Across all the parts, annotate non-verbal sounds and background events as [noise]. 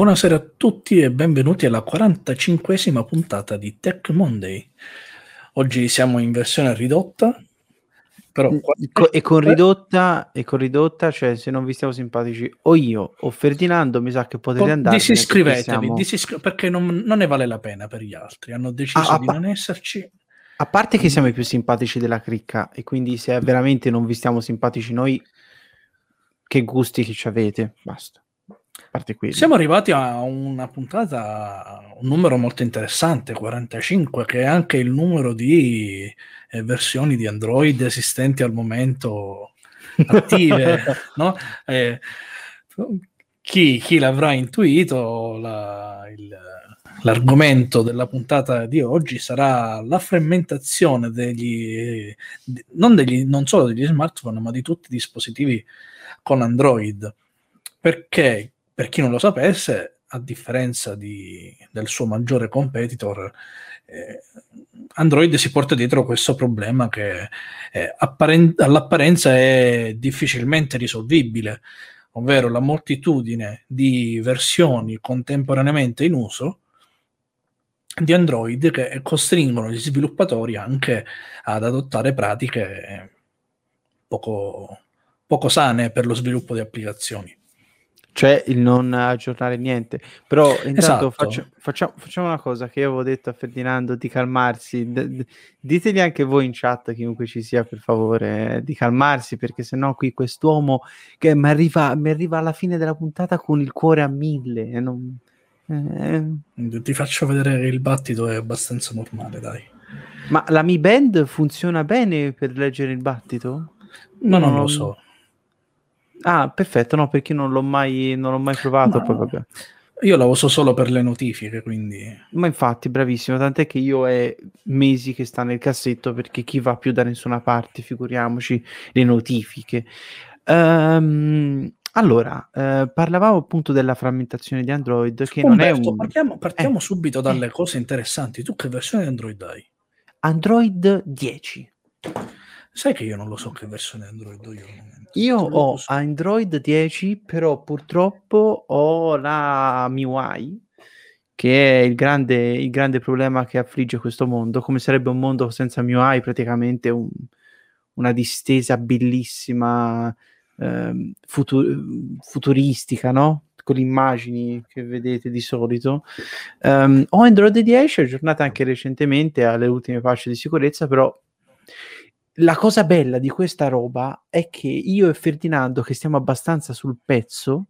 Buonasera a tutti e benvenuti alla 45esima puntata di Tech Monday. Oggi siamo in versione ridotta, però e con ridotta, e con ridotta, cioè se non vi stiamo simpatici o io o Ferdinando, mi sa che potete andare. Disiscrivetevi, perché, siamo... disiscri- perché non, non, ne vale la pena per gli altri. Hanno deciso ah, di pa- non esserci. A parte che siamo i più simpatici della cricca, e quindi se veramente non vi stiamo simpatici noi, che gusti che ci avete, basta. Siamo arrivati a una puntata, un numero molto interessante, 45, che è anche il numero di eh, versioni di Android esistenti al momento attive. [laughs] no? eh, chi, chi, l'avrà intuito, la, il, l'argomento della puntata di oggi sarà la frammentazione degli, non, degli, non solo degli smartphone, ma di tutti i dispositivi con Android. Perché per chi non lo sapesse, a differenza di, del suo maggiore competitor, eh, Android si porta dietro questo problema che eh, apparen- all'apparenza è difficilmente risolvibile, ovvero la moltitudine di versioni contemporaneamente in uso di Android che costringono gli sviluppatori anche ad adottare pratiche poco, poco sane per lo sviluppo di applicazioni cioè il non aggiornare niente. Però intanto esatto. faccio, facciamo, facciamo, una cosa che io avevo detto a Ferdinando di calmarsi. D- d- ditegli anche voi in chat, chiunque ci sia, per favore, eh, di calmarsi, perché sennò qui quest'uomo che mi arriva, mi arriva alla fine della puntata con il cuore a mille. E non, eh. Ti faccio vedere il battito, è abbastanza normale, dai. Ma la Mi Band funziona bene per leggere il battito? No, non, non lo so. Ah, perfetto, no, perché non l'ho mai, non l'ho mai provato. Ma... Poi, vabbè. Io la uso solo per le notifiche, quindi... Ma infatti, bravissimo, tant'è che io è mesi che sta nel cassetto perché chi va più da nessuna parte, figuriamoci, le notifiche. Um, allora, eh, parlavamo appunto della frammentazione di Android, che Umberto, non è un... Partiamo, partiamo eh, subito dalle eh. cose interessanti. Tu che versione di Android hai? Android 10. Sai che io non lo so che versione Android ho io. Io ho Android 10, però purtroppo ho la MIUI, che è il grande, il grande problema che affligge questo mondo. Come sarebbe un mondo senza MIUI? Praticamente un, una distesa bellissima, eh, futu- futuristica, no? Con le immagini che vedete di solito. Um, ho Android 10, aggiornata anche recentemente alle ultime patch di sicurezza, però la cosa bella di questa roba è che io e Ferdinando, che stiamo abbastanza sul pezzo,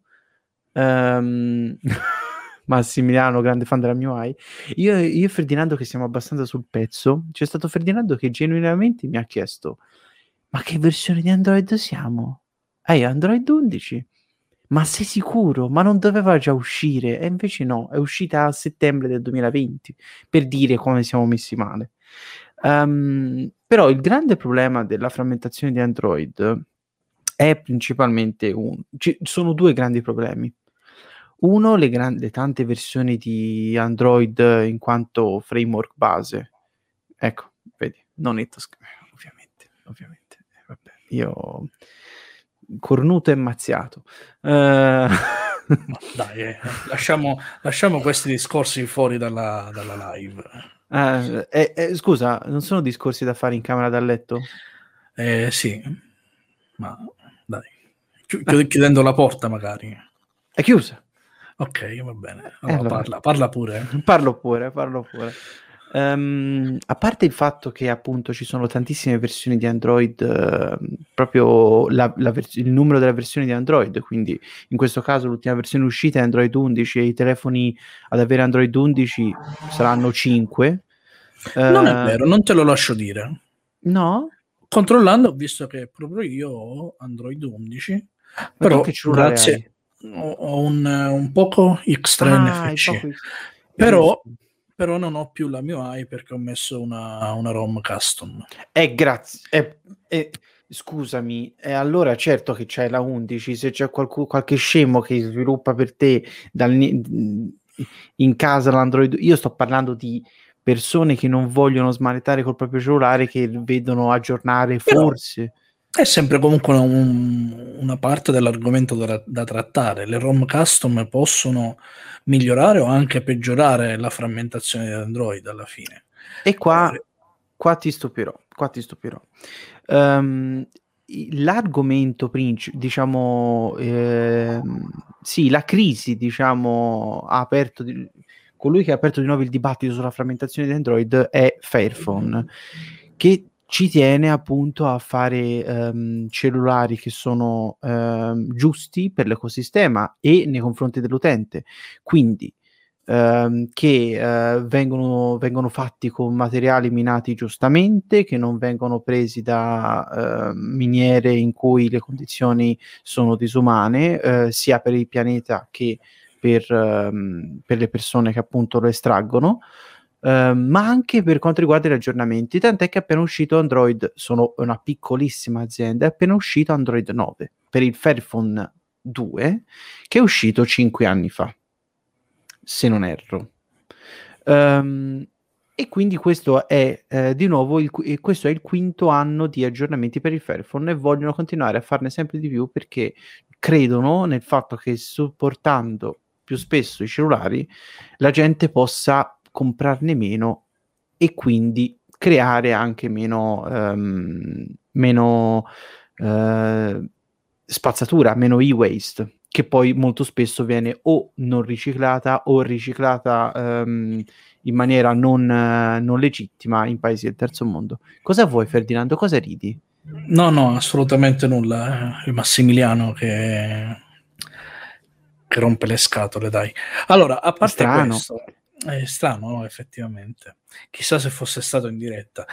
um, [laughs] Massimiliano, grande fan della MIUI, io, io, e Ferdinando che siamo abbastanza sul pezzo, c'è stato Ferdinando che genuinamente mi ha chiesto, ma che versione di Android siamo? Ehi, Android 11? Ma sei sicuro? Ma non doveva già uscire? E invece no, è uscita a settembre del 2020, per dire come siamo messi male. Um, però il grande problema della frammentazione di Android è principalmente un... Ci sono due grandi problemi. Uno, le, gran- le tante versioni di Android in quanto framework base. Ecco, vedi, non è tos- ovviamente, ovviamente. Eh, vabbè, io cornuto e mazziato. [laughs] Uh... Dai, eh, lasciamo, lasciamo, questi discorsi fuori dalla, dalla live. Uh, eh, eh, scusa, non sono discorsi da fare in camera da letto? Eh, sì, ma dai, Chi- chiudendo la porta magari. È chiusa. Ok, va bene. Allora, allora. Parla, parla, pure. Parlo pure, parlo pure. Um, a parte il fatto che appunto ci sono tantissime versioni di Android, uh, proprio la, la vers- il numero della versione di Android, quindi in questo caso l'ultima versione uscita è Android 11 e i telefoni ad avere Android 11 saranno 5. Non uh, è vero, non te lo lascio dire. No? Controllando ho visto che proprio io ho Android 11, Ma però grazie ho, ho un, un poco X3 ah, NFC. Poco... Però però non ho più la MIUI perché ho messo una, una ROM custom. Eh, grazie. Eh, eh, scusami, eh, allora certo che c'è la 11, se c'è qualcuno, qualche scemo che sviluppa per te dal, in casa l'Android, io sto parlando di persone che non vogliono smanettare col proprio cellulare che vedono aggiornare però, forse. È sempre comunque un, una parte dell'argomento da, da, trattare. Le ROM custom possono migliorare o anche peggiorare la frammentazione di Android alla fine. E qua, eh, qua ti stupirò. Qua ti stupirò. Um, l'argomento principale, diciamo, eh, sì, la crisi, diciamo, ha aperto, di, colui che ha aperto di nuovo il dibattito sulla frammentazione di Android è Fairphone, che ci tiene appunto a fare um, cellulari che sono um, giusti per l'ecosistema e nei confronti dell'utente. Quindi ehm, che eh, vengono, vengono, fatti con materiali minati giustamente, che non vengono presi da eh, miniere in cui le condizioni sono disumane, eh, sia per il pianeta che per, ehm, per, le persone che appunto lo estraggono. Uh, ma anche per quanto riguarda gli aggiornamenti, tant'è che è appena uscito Android, sono una piccolissima azienda, è appena uscito Android 9 per il Fairphone 2 che è uscito 5 anni fa se non erro. Um, e quindi questo è eh, di nuovo il, questo è il quinto anno di aggiornamenti per il Fairphone e vogliono continuare a farne sempre di più perché credono nel fatto che supportando più spesso i cellulari la gente possa comprarne meno e quindi creare anche meno, um, meno uh, spazzatura, meno e-waste che poi molto spesso viene o non riciclata o riciclata um, in maniera non, uh, non, legittima in paesi del terzo mondo. Cosa vuoi Ferdinando? Cosa ridi? No, no, assolutamente nulla. Il Massimiliano che, che rompe le scatole, dai. Allora, a parte strano. questo, è strano, no, effettivamente. Chissà se fosse stato in diretta.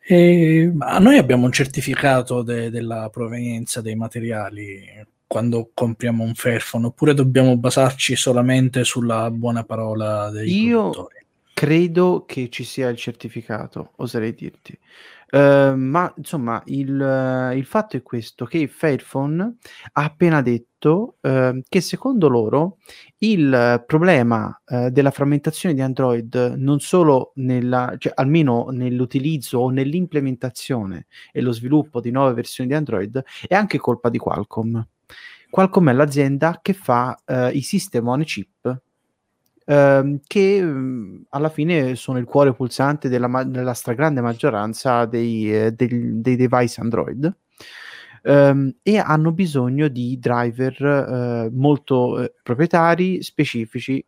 E, noi abbiamo un certificato de- della provenienza dei materiali quando compriamo un Fairphone oppure dobbiamo basarci solamente sulla buona parola dei Io produttori? credo che ci sia il certificato, oserei dirti. Uh, ma insomma, il, il, fatto è questo: che Fairphone ha appena detto uh, che secondo loro il problema uh, della frammentazione di Android, non solo nella, cioè, almeno nell'utilizzo o nell'implementazione e lo sviluppo di nuove versioni di Android, è anche colpa di Qualcomm. Qualcomm è l'azienda che fa uh, i system on chip uh, che um, alla fine sono il cuore pulsante della, della stragrande maggioranza dei, eh, dei, dei, device Android um, e hanno bisogno di driver uh, molto eh, proprietari, specifici,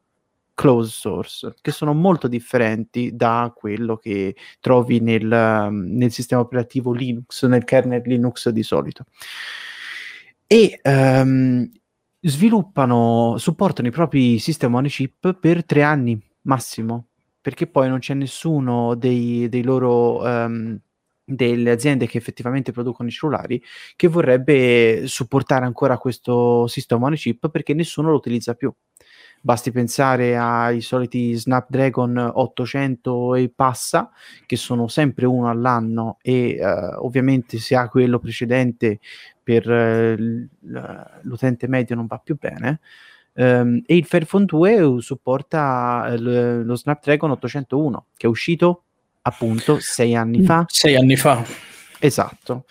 closed source, che sono molto differenti da quello che trovi nel, nel sistema operativo Linux, nel kernel Linux di solito. E um, sviluppano, supportano i propri sistemi on chip per tre anni massimo, perché poi non c'è nessuno dei, dei loro... Um, delle aziende che effettivamente producono i cellulari che vorrebbe supportare ancora questo sistema on chip perché nessuno lo utilizza più. Basti pensare ai soliti Snapdragon 800 e passa, che sono sempre uno all'anno, e uh, ovviamente se ha quello precedente per uh, l'utente medio non va più bene. Um, e il Fairphone 2 supporta l- lo Snapdragon 801, che è uscito appunto sei anni fa. Sei anni fa. Esatto.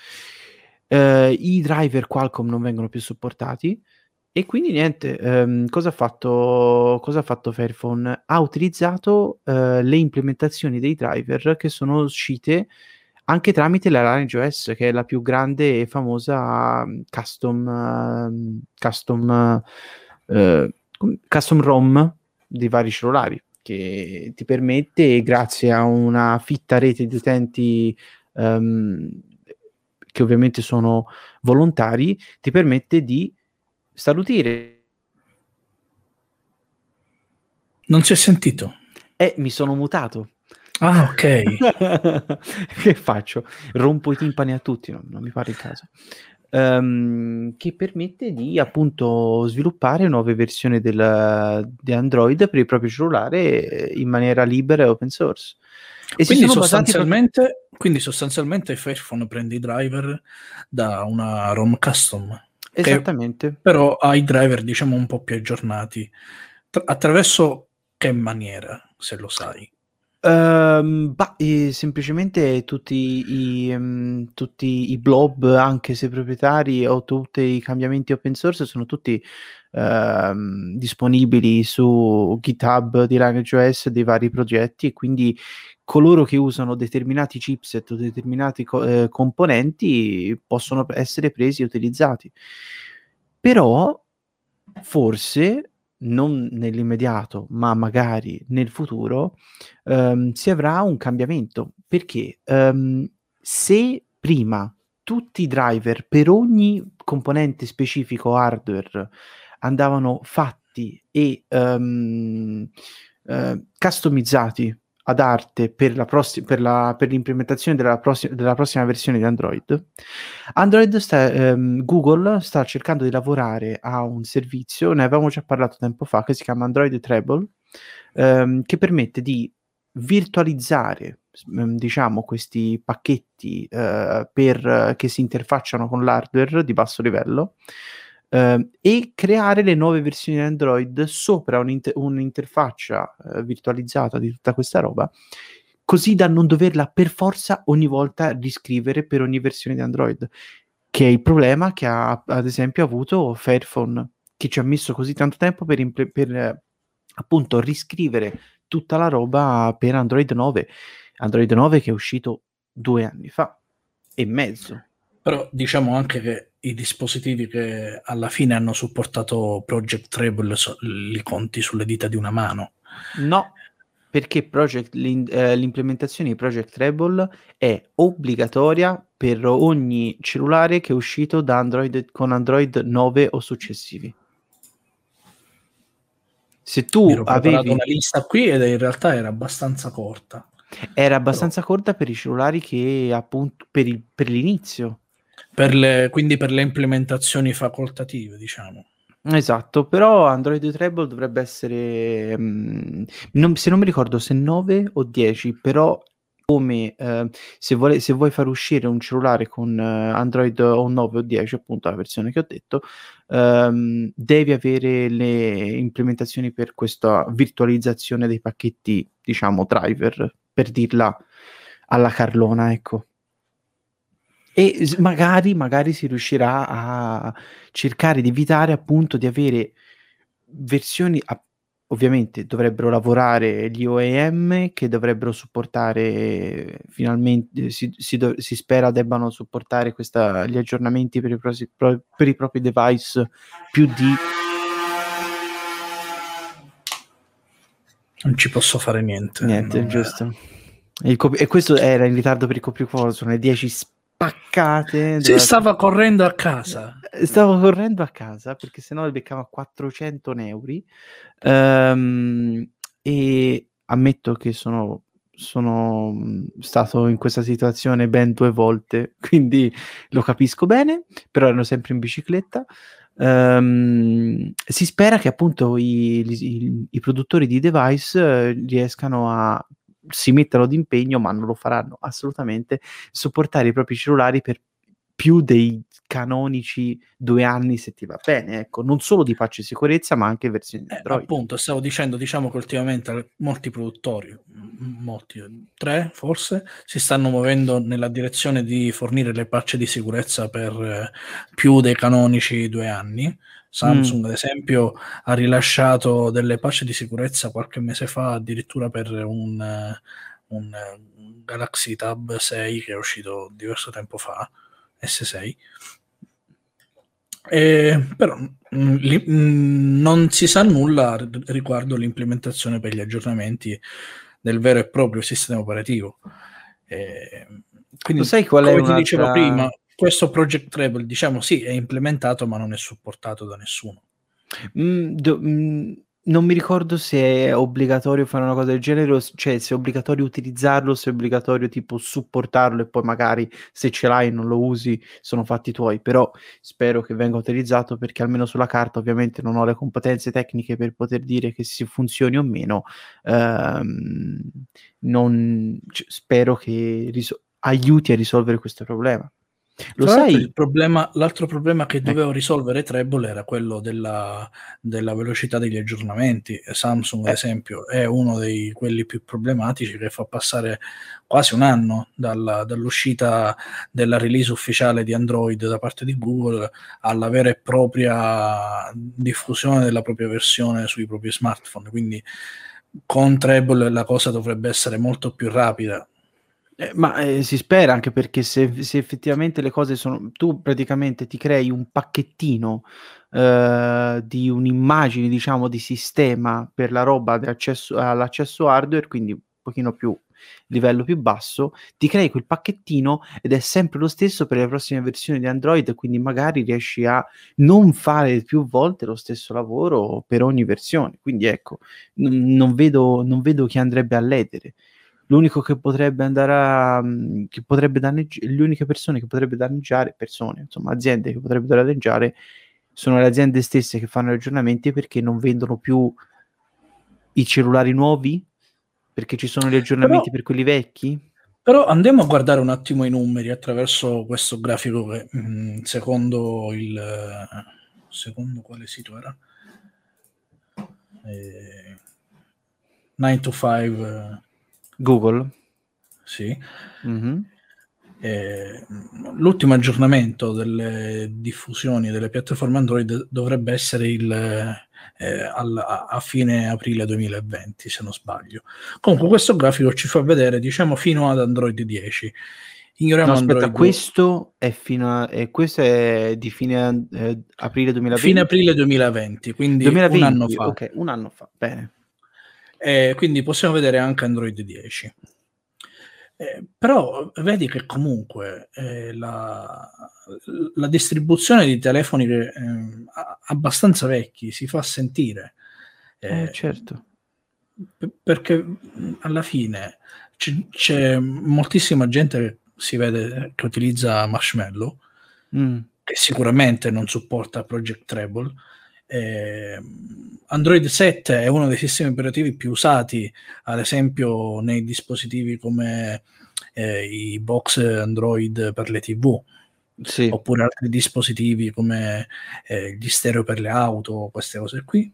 Uh, I driver Qualcomm non vengono più supportati e quindi niente, ehm, cosa ha fatto, cosa ha fatto Fairphone? Ha utilizzato eh, le implementazioni dei driver che sono uscite anche tramite la Lineage OS, che è la più grande e famosa mm, custom, uh, custom, uh, custom ROM di vari cellulari, che ti permette, grazie a una fitta rete di utenti um, che ovviamente sono volontari, ti permette di salutire. Non si è sentito. Eh, mi sono mutato. Ah, ok. [laughs] che faccio? Rompo i timpani a tutti, no, non mi pare il caso. Um, che permette di appunto sviluppare nuove versioni del, di Android per il proprio cellulare in maniera libera e open source. E quindi sostanzialmente, proprio... quindi sostanzialmente Fairphone prende i driver da una ROM custom. Esattamente. però ha i driver, diciamo, un po' più aggiornati. Tra- attraverso che maniera, se lo sai? Um, bah, semplicemente tutti i, um, tutti i blob, anche se proprietari, o tutti i cambiamenti open source sono tutti uh, disponibili su GitHub di LanguageOS dei vari progetti e quindi coloro che usano determinati chipset o determinati co- eh, componenti possono essere presi e utilizzati. Però forse non nell'immediato, ma magari nel futuro, um, si avrà un cambiamento. Perché um, se prima tutti i driver per ogni componente specifico hardware andavano fatti e um, uh, customizzati ad arte per, la prossi- per, la, per l'implementazione della, prossi- della, prossima versione di Android, Android sta, ehm, Google sta cercando di lavorare a un servizio, ne avevamo già parlato tempo fa, che si chiama Android Treble, ehm, che permette di virtualizzare ehm, diciamo questi pacchetti eh, per, che si interfacciano con l'hardware di basso livello Uh, e creare le nuove versioni Android sopra un'inter- un'interfaccia uh, virtualizzata di tutta questa roba, così da non doverla per forza ogni volta riscrivere per ogni versione di Android, che è il problema che ha ad esempio avuto Fairphone, che ci ha messo così tanto tempo per, imple- per eh, appunto riscrivere tutta la roba per Android 9, Android 9 che è uscito due anni fa e mezzo. Però diciamo anche che i dispositivi che alla fine hanno supportato Project Treble so, li conti sulle dita di una mano. No, perché project, eh, l'implementazione di Project Treble è obbligatoria per ogni cellulare che è uscito da Android, con Android 9 o successivi. Se tu avevi una lista qui ed in realtà era abbastanza corta. Era abbastanza Però... corta per i cellulari che appunto per, il, per l'inizio per le, quindi per le implementazioni facoltative, diciamo. Esatto, però Android Treble dovrebbe essere, mh, non, se non mi ricordo se 9 o 10, però come eh, se, vuole, se, vuoi far uscire un cellulare con eh, Android o 9 o 10, appunto la versione che ho detto, ehm, devi avere le implementazioni per questa virtualizzazione dei pacchetti, diciamo, driver, per dirla alla Carlona, ecco. E magari, magari si riuscirà a cercare di evitare appunto di avere versioni, a, ovviamente dovrebbero lavorare gli OEM che dovrebbero supportare finalmente, si, si, do, si spera debbano supportare questa, gli aggiornamenti per i, pro, per i propri device più di... Non ci posso fare niente. Niente, giusto. Cop- e questo era in ritardo per il coprifuoco, sono le 10 spaccate. Si stava correndo a casa. Stavo correndo a casa perché sennò le beccava 400 euro. Um, e ammetto che sono, sono stato in questa situazione ben due volte, [laughs] quindi lo capisco bene, però erano sempre in bicicletta. Um, si spera che appunto i, i, i produttori di device eh, riescano a si mettano d'impegno, ma non lo faranno assolutamente, supportare i propri cellulari per più dei canonici due anni se ti va bene, ecco, non solo di patch di sicurezza, ma anche versioni eh, Android. appunto, stavo dicendo, diciamo che ultimamente molti produttori, molti, tre forse, si stanno muovendo nella direzione di fornire le patch di sicurezza per eh, più dei canonici due anni Samsung, mm. ad esempio, ha rilasciato delle patch di sicurezza qualche mese fa, addirittura per un, un, un Galaxy Tab 6 che è uscito diverso tempo fa, S6. E, però mh, mm, li, mh, mm, non si sa nulla riguardo l'implementazione per gli aggiornamenti del vero e proprio sistema operativo. E, quindi, Lo sai qual è come ti dicevo prima, questo Project Treble, diciamo, sì, è implementato, ma non è supportato da nessuno. Mm, do, mm, non mi ricordo se è obbligatorio fare una cosa del genere, cioè se è obbligatorio utilizzarlo, se è obbligatorio tipo supportarlo e poi magari se ce l'hai e non lo usi sono fatti tuoi, però spero che venga utilizzato perché almeno sulla carta ovviamente non ho le competenze tecniche per poter dire che si funzioni o meno, ehm, non, cioè, spero che riso- aiuti a risolvere questo problema. Lo Tra sai? Il problema, l'altro problema che dovevo risolvere Treble era quello della, della, velocità degli aggiornamenti. Samsung, ad eh. esempio, è uno dei quelli più problematici che fa passare quasi un anno dalla, dall'uscita della release ufficiale di Android da parte di Google alla vera e propria diffusione della propria versione sui propri smartphone. Quindi con Treble la cosa dovrebbe essere molto più rapida eh, ma eh, si spera anche perché se, se, effettivamente le cose sono... Tu praticamente ti crei un pacchettino eh, di un'immagine, diciamo, di sistema per la roba all'accesso hardware, quindi un pochino più livello più basso, ti crei quel pacchettino ed è sempre lo stesso per le prossime versioni di Android, quindi magari riesci a non fare più volte lo stesso lavoro per ogni versione. Quindi ecco, n- non, vedo, non vedo chi andrebbe a ledere l'unico che potrebbe andare a che potrebbe danneggiare le uniche persone che potrebbe danneggiare persone insomma aziende che potrebbero danneggiare sono le aziende stesse che fanno gli aggiornamenti perché non vendono più i cellulari nuovi? Perché ci sono gli aggiornamenti però, per quelli vecchi? Però andiamo a guardare un attimo i numeri attraverso questo grafico che mh, secondo il secondo quale sito era? Eh, 9 to 5 Google. Sì. Mm-hmm. Eh, l'ultimo aggiornamento delle diffusioni delle piattaforme Android dovrebbe essere il, eh, al, a, fine aprile 2020, se non sbaglio. Comunque, questo grafico ci fa vedere, diciamo, fino ad Android 10. Ignoriamo no, aspetta, Android questo è, fino a, eh, questo è di fine eh, aprile 2020. Fine aprile 2020, quindi 2020, un anno fa. Ok, un anno fa, bene. Eh, quindi possiamo vedere anche Android 10. Eh, però vedi che comunque eh, la, la, distribuzione di telefoni eh, abbastanza vecchi si fa sentire. Eh, eh, certo. P- perché alla fine c'è, c'è, moltissima gente che si vede che utilizza Marshmallow, mm. che sicuramente non supporta Project Treble, eh, Android 7 è uno dei sistemi operativi più usati, ad esempio nei dispositivi come eh, i box Android per le TV, sì. oppure altri dispositivi come eh, gli stereo per le auto, queste cose qui.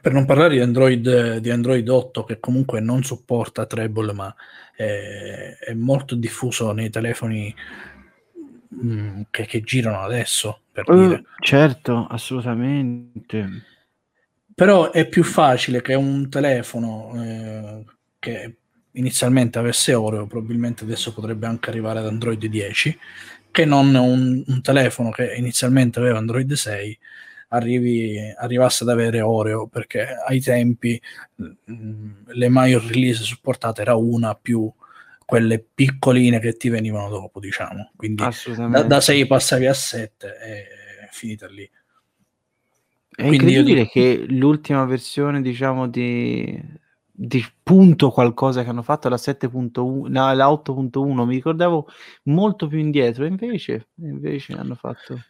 Per non parlare di Android, di Android 8 che comunque non supporta Treble ma è, è molto diffuso nei telefoni mh, mm, che, che girano adesso per uh, dire. Certo, assolutamente. Però è più facile che un telefono eh, che inizialmente avesse Oreo, probabilmente adesso potrebbe anche arrivare ad Android 10, che non un, un telefono che inizialmente aveva Android 6 arrivi, arrivasse ad avere Oreo, perché ai tempi mh, mm, le major release supportate era una più quelle piccoline che ti venivano dopo, diciamo. Quindi da, da 6 passavi a 7 e è finita lì. È Quindi incredibile dico... che l'ultima versione, diciamo, di, di punto qualcosa che hanno fatto la 7.1, no, la 8.1, mi ricordavo molto più indietro, invece, invece hanno fatto...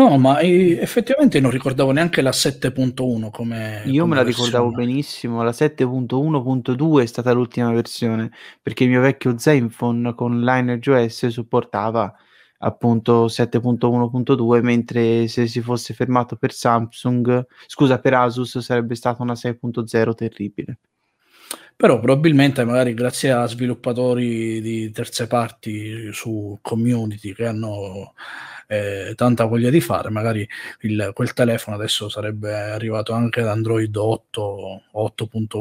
No, ma eh, effettivamente non ricordavo neanche la 7.1 come... Io come me la ricordavo benissimo, la 7.1.2 è stata l'ultima versione, perché il mio vecchio Zenfone con Lineage OS supportava appunto 7.1.2, mentre se si fosse fermato per Samsung, scusa, per Asus sarebbe stata una 6.0 terribile però probabilmente magari grazie a sviluppatori di terze parti su community che hanno eh, tanta voglia di fare, magari il, quel telefono adesso sarebbe arrivato anche ad Android 8 8.1.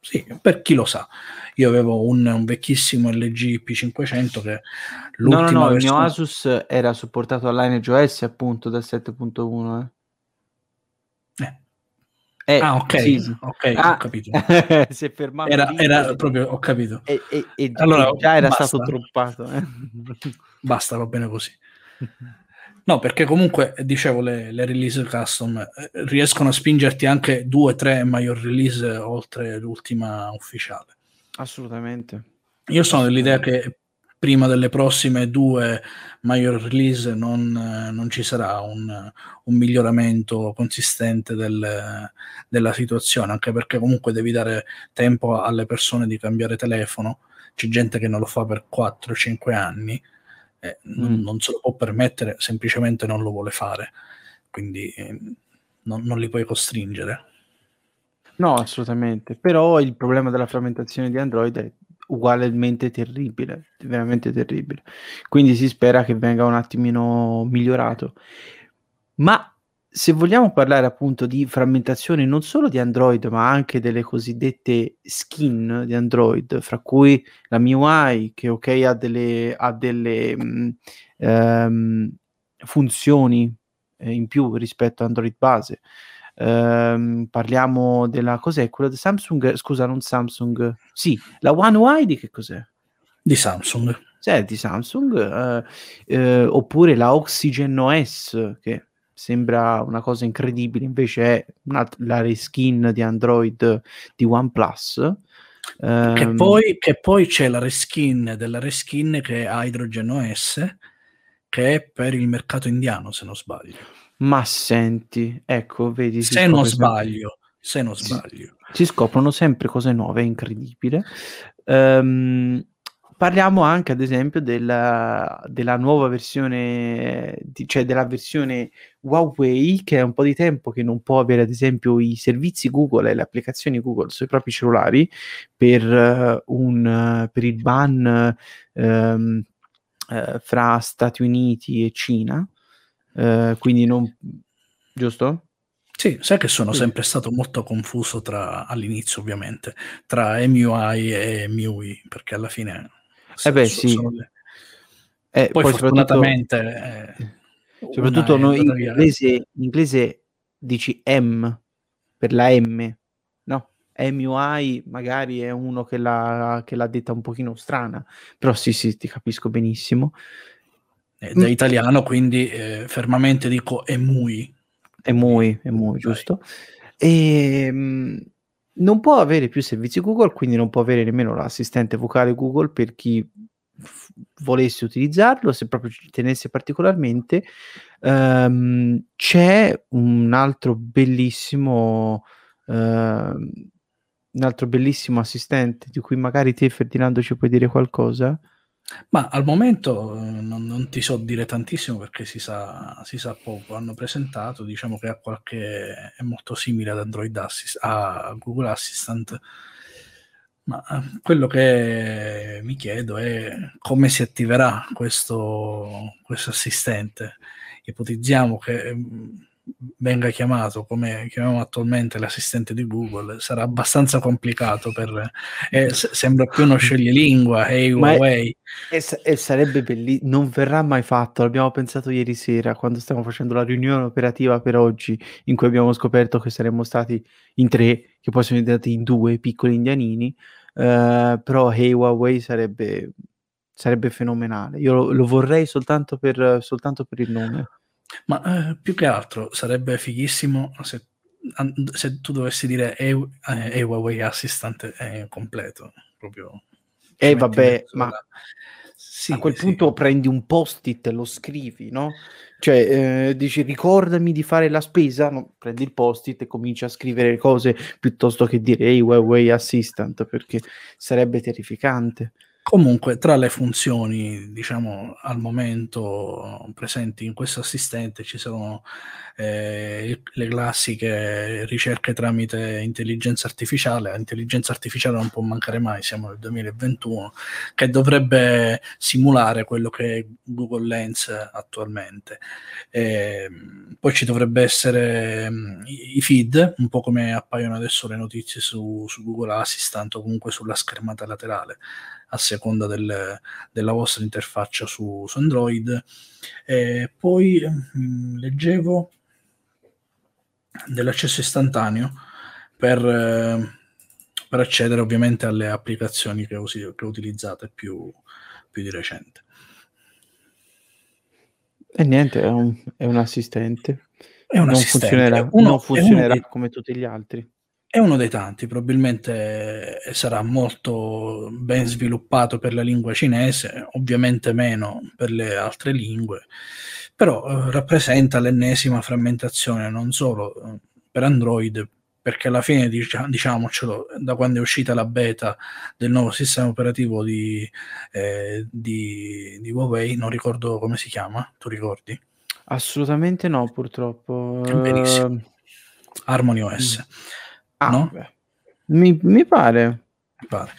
Sì, per chi lo sa. Io avevo un, un vecchissimo LG P500 che l'ultima No, no, no, versione... il mio Asus era supportato a Lineage OS appunto dal 7.1, eh. Eh, ah, ok, sì. okay ah, ho capito. [laughs] si è fermato. Era, era proprio, ho capito. E, e, e allora, già era basta. stato troppato. Eh. Basta, va bene così. No, perché comunque, dicevo, le, le, release custom eh, riescono a spingerti anche due o tre major release oltre l'ultima ufficiale. Assolutamente. Io sono dell'idea che prima delle prossime due major release non, non ci sarà un, un miglioramento consistente del, della situazione, anche perché comunque devi dare tempo alle persone di cambiare telefono. C'è gente che non lo fa per 4-5 anni eh, non, mm. non, se lo può permettere, semplicemente non lo vuole fare, quindi eh, non, non li puoi costringere. No, assolutamente. Però il problema della frammentazione di Android è ugualmente terribile, veramente terribile. Quindi si spera che venga un attimino migliorato. Ma se vogliamo parlare appunto di frammentazione non solo di Android, ma anche delle cosiddette skin di Android, fra cui la MIUI, che ok ha delle, ha delle mh, um, funzioni eh, in più rispetto a Android base. Um, parliamo della cos'è quella di Samsung? Scusa, non Samsung, sì, la One UI di che cos'è? Di Samsung. Sì, di Samsung, uh, uh, oppure la Oxygen OS che sembra una cosa incredibile, invece è una, la reskin di Android di OnePlus. Um, che, poi, che, poi, c'è la reskin della reskin che è Hydrogen OS, che è per il mercato indiano, se non sbaglio. Ma senti, ecco, vedi. Se non sbaglio, se non sbaglio. Si, si, scoprono sempre cose nuove, è incredibile. Um, Parliamo anche, ad esempio, della, della nuova versione, di, cioè della versione Huawei, che è un po' di tempo che non può avere, ad esempio, i servizi Google e le applicazioni Google sui propri cellulari per, uh, un, per il ban uh, fra Stati Uniti e Cina. Uh, quindi non... giusto? Sì, sai che sono sempre stato molto confuso tra, all'inizio ovviamente, tra MUI e MUI, perche alla fine eh beh, sì. Eh, poi, poi fortunatamente... Eh, soprattutto noi in inglese, in inglese dici M per la M, no? MUI magari è uno che l'ha, che l'ha detta un pochino strana, però sì, sì, ti capisco benissimo. Eh, da mm. italiano, quindi eh, fermamente dico EMUI. EMUI, EMUI, giusto? E, mh, non può avere più servizi Google, quindi non può avere nemmeno l'assistente vocale Google per chi f- volesse utilizzarlo, se proprio ci tenesse particolarmente. Um, c'è un altro bellissimo uh, un altro bellissimo assistente di cui magari te Ferdinando ci puoi dire qualcosa ma al momento eh, non, non, ti so dire tantissimo perché si sa, si sa, poco. Hanno presentato, diciamo che ha qualche, è molto simile ad Android Assist, a Google Assistant. Ma eh, quello che mi chiedo è come si attiverà questo, questo assistente. Ipotizziamo che mm, venga chiamato come chiamiamo attualmente l'assistente di Google sarà abbastanza complicato per eh, sembra più uno scioglilingua hey Huawei. E, e, sarebbe bellissimo non verrà mai fatto l'abbiamo pensato ieri sera quando stavamo facendo la riunione operativa per oggi in cui abbiamo scoperto che saremmo stati in tre che poi sono diventati in due piccoli indianini uh, però hey Huawei sarebbe sarebbe fenomenale. Io lo, lo vorrei soltanto per, soltanto per il nome ma eh, più che altro sarebbe fighissimo se, se tu dovessi dire e, eh, Huawei Assistant è completo, proprio. E eh, vabbè, ma sì, a quel sì. punto prendi un post-it e lo scrivi, no? Cioè, eh, dici ricordami di fare la spesa, no? prendi il post-it e cominci a scrivere le cose piuttosto che dire hey, Huawei Assistant, perché sarebbe terrificante. Comunque, tra le funzioni, diciamo, al momento presenti in questo assistente ci sono eh, le classiche ricerche tramite intelligenza artificiale. L'intelligenza artificiale non può mancare mai, siamo nel 2021, che dovrebbe simulare quello che è Google Lens attualmente. Eh, poi ci dovrebbe essere um, i feed, un po' come appaiono adesso le notizie su, su Google Assistant o comunque sulla schermata laterale a seconda del, della vostra interfaccia su, su Android. E poi mh, mm, leggevo dell'accesso istantaneo per, eh, per, accedere ovviamente alle applicazioni che, usi, che utilizzate più, più di recente. E niente, è un, è un assistente. È un non assistente. funzionerà, uno, non funzionerà come tutti gli altri. È uno dei tanti, probabilmente sarà molto ben sviluppato per la lingua cinese, ovviamente meno per le altre lingue, però eh, rappresenta l'ennesima frammentazione non solo eh, per Android, perché alla fine diciamocelo, da quando è uscita la beta del nuovo sistema operativo di, eh, di, di Huawei, non ricordo come si chiama, tu ricordi? Assolutamente no, purtroppo. Benissimo. Ehm, Harmony OS. Mm. Ah, no? Mi, mi, pare. mi pare.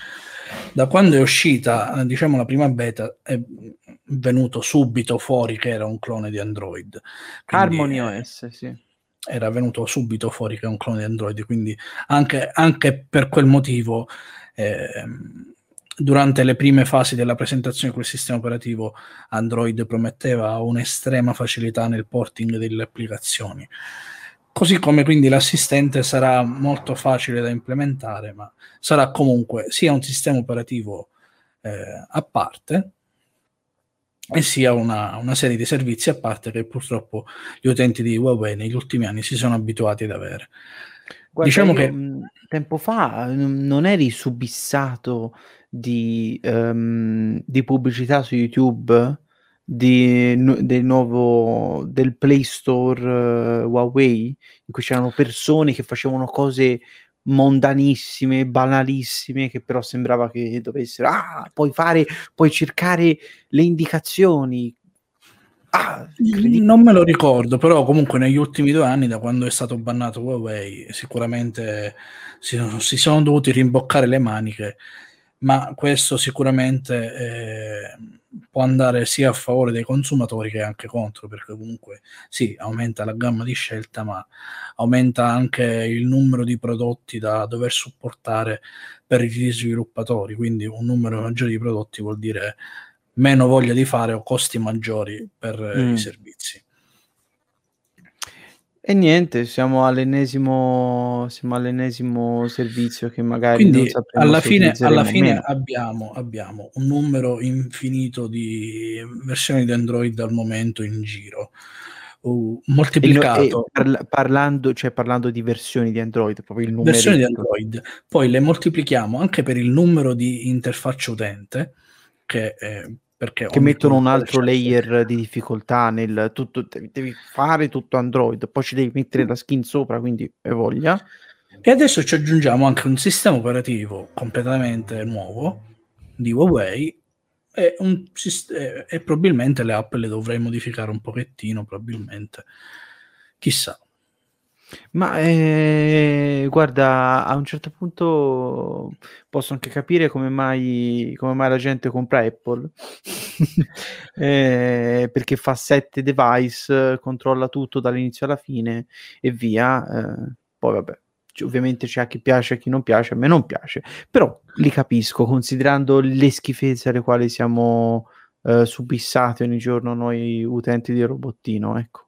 Da quando è uscita, diciamo, la prima beta, è venuto subito fuori che era un clone di Android. Harmony OS, sì era venuto subito fuori che è un clone di Android, quindi anche, anche per quel motivo eh, durante le prime fasi della presentazione di quel sistema operativo Android prometteva un'estrema facilità nel porting delle applicazioni. Così come quindi l'assistente sarà molto facile da implementare, ma sarà comunque sia un sistema operativo eh, a parte, e sia una, una, serie di servizi a parte che purtroppo gli utenti di Huawei negli ultimi anni si sono abituati ad avere. Guarda, diciamo che tempo fa non eri subissato di, um, di pubblicità su YouTube di, del nuovo del Play Store uh, Huawei in cui c'erano persone che facevano cose mondanissime, banalissime, che però sembrava che dovessero, ah, puoi fare, puoi cercare le indicazioni. Ah, non me lo ricordo, però comunque negli ultimi due anni, da quando è stato bannato Huawei, sicuramente si, si sono dovuti rimboccare le maniche, ma questo sicuramente eh, può andare sia a favore dei consumatori che anche contro, perché comunque sì, aumenta la gamma di scelta, ma aumenta anche il numero di prodotti da dover supportare per i sviluppatori, quindi un numero maggiore di prodotti vuol dire meno voglia di fare o costi maggiori per mm. i servizi. E niente, siamo all'ennesimo, siamo all'ennesimo servizio che magari Quindi alla fine, alla fine abbiamo, abbiamo, un numero infinito di versioni di Android al momento in giro. Uh, moltiplicato e, e parlando, cioè parlando di versioni di Android, proprio il numero versioni di Android, poi le moltiplichiamo anche per il numero di interfacce utente che è perché che mettono un altro layer di difficoltà nel tutto, devi fare tutto Android, poi ci devi mettere la skin sopra, quindi è voglia. E adesso ci aggiungiamo anche un sistema operativo completamente nuovo di Huawei e, un, e probabilmente le app le dovrei modificare un pochettino, probabilmente. Chissà. Ma eh, guarda, a un certo punto posso anche capire come mai, come mai la gente compra Apple, [laughs] eh, perché fa sette device, controlla tutto dall'inizio alla fine e via. Eh, poi vabbè, ovviamente c'è a chi piace e a chi non piace, a me non piace, però li capisco considerando le schifezze alle quali siamo eh, subissati ogni giorno noi utenti di robottino, ecco.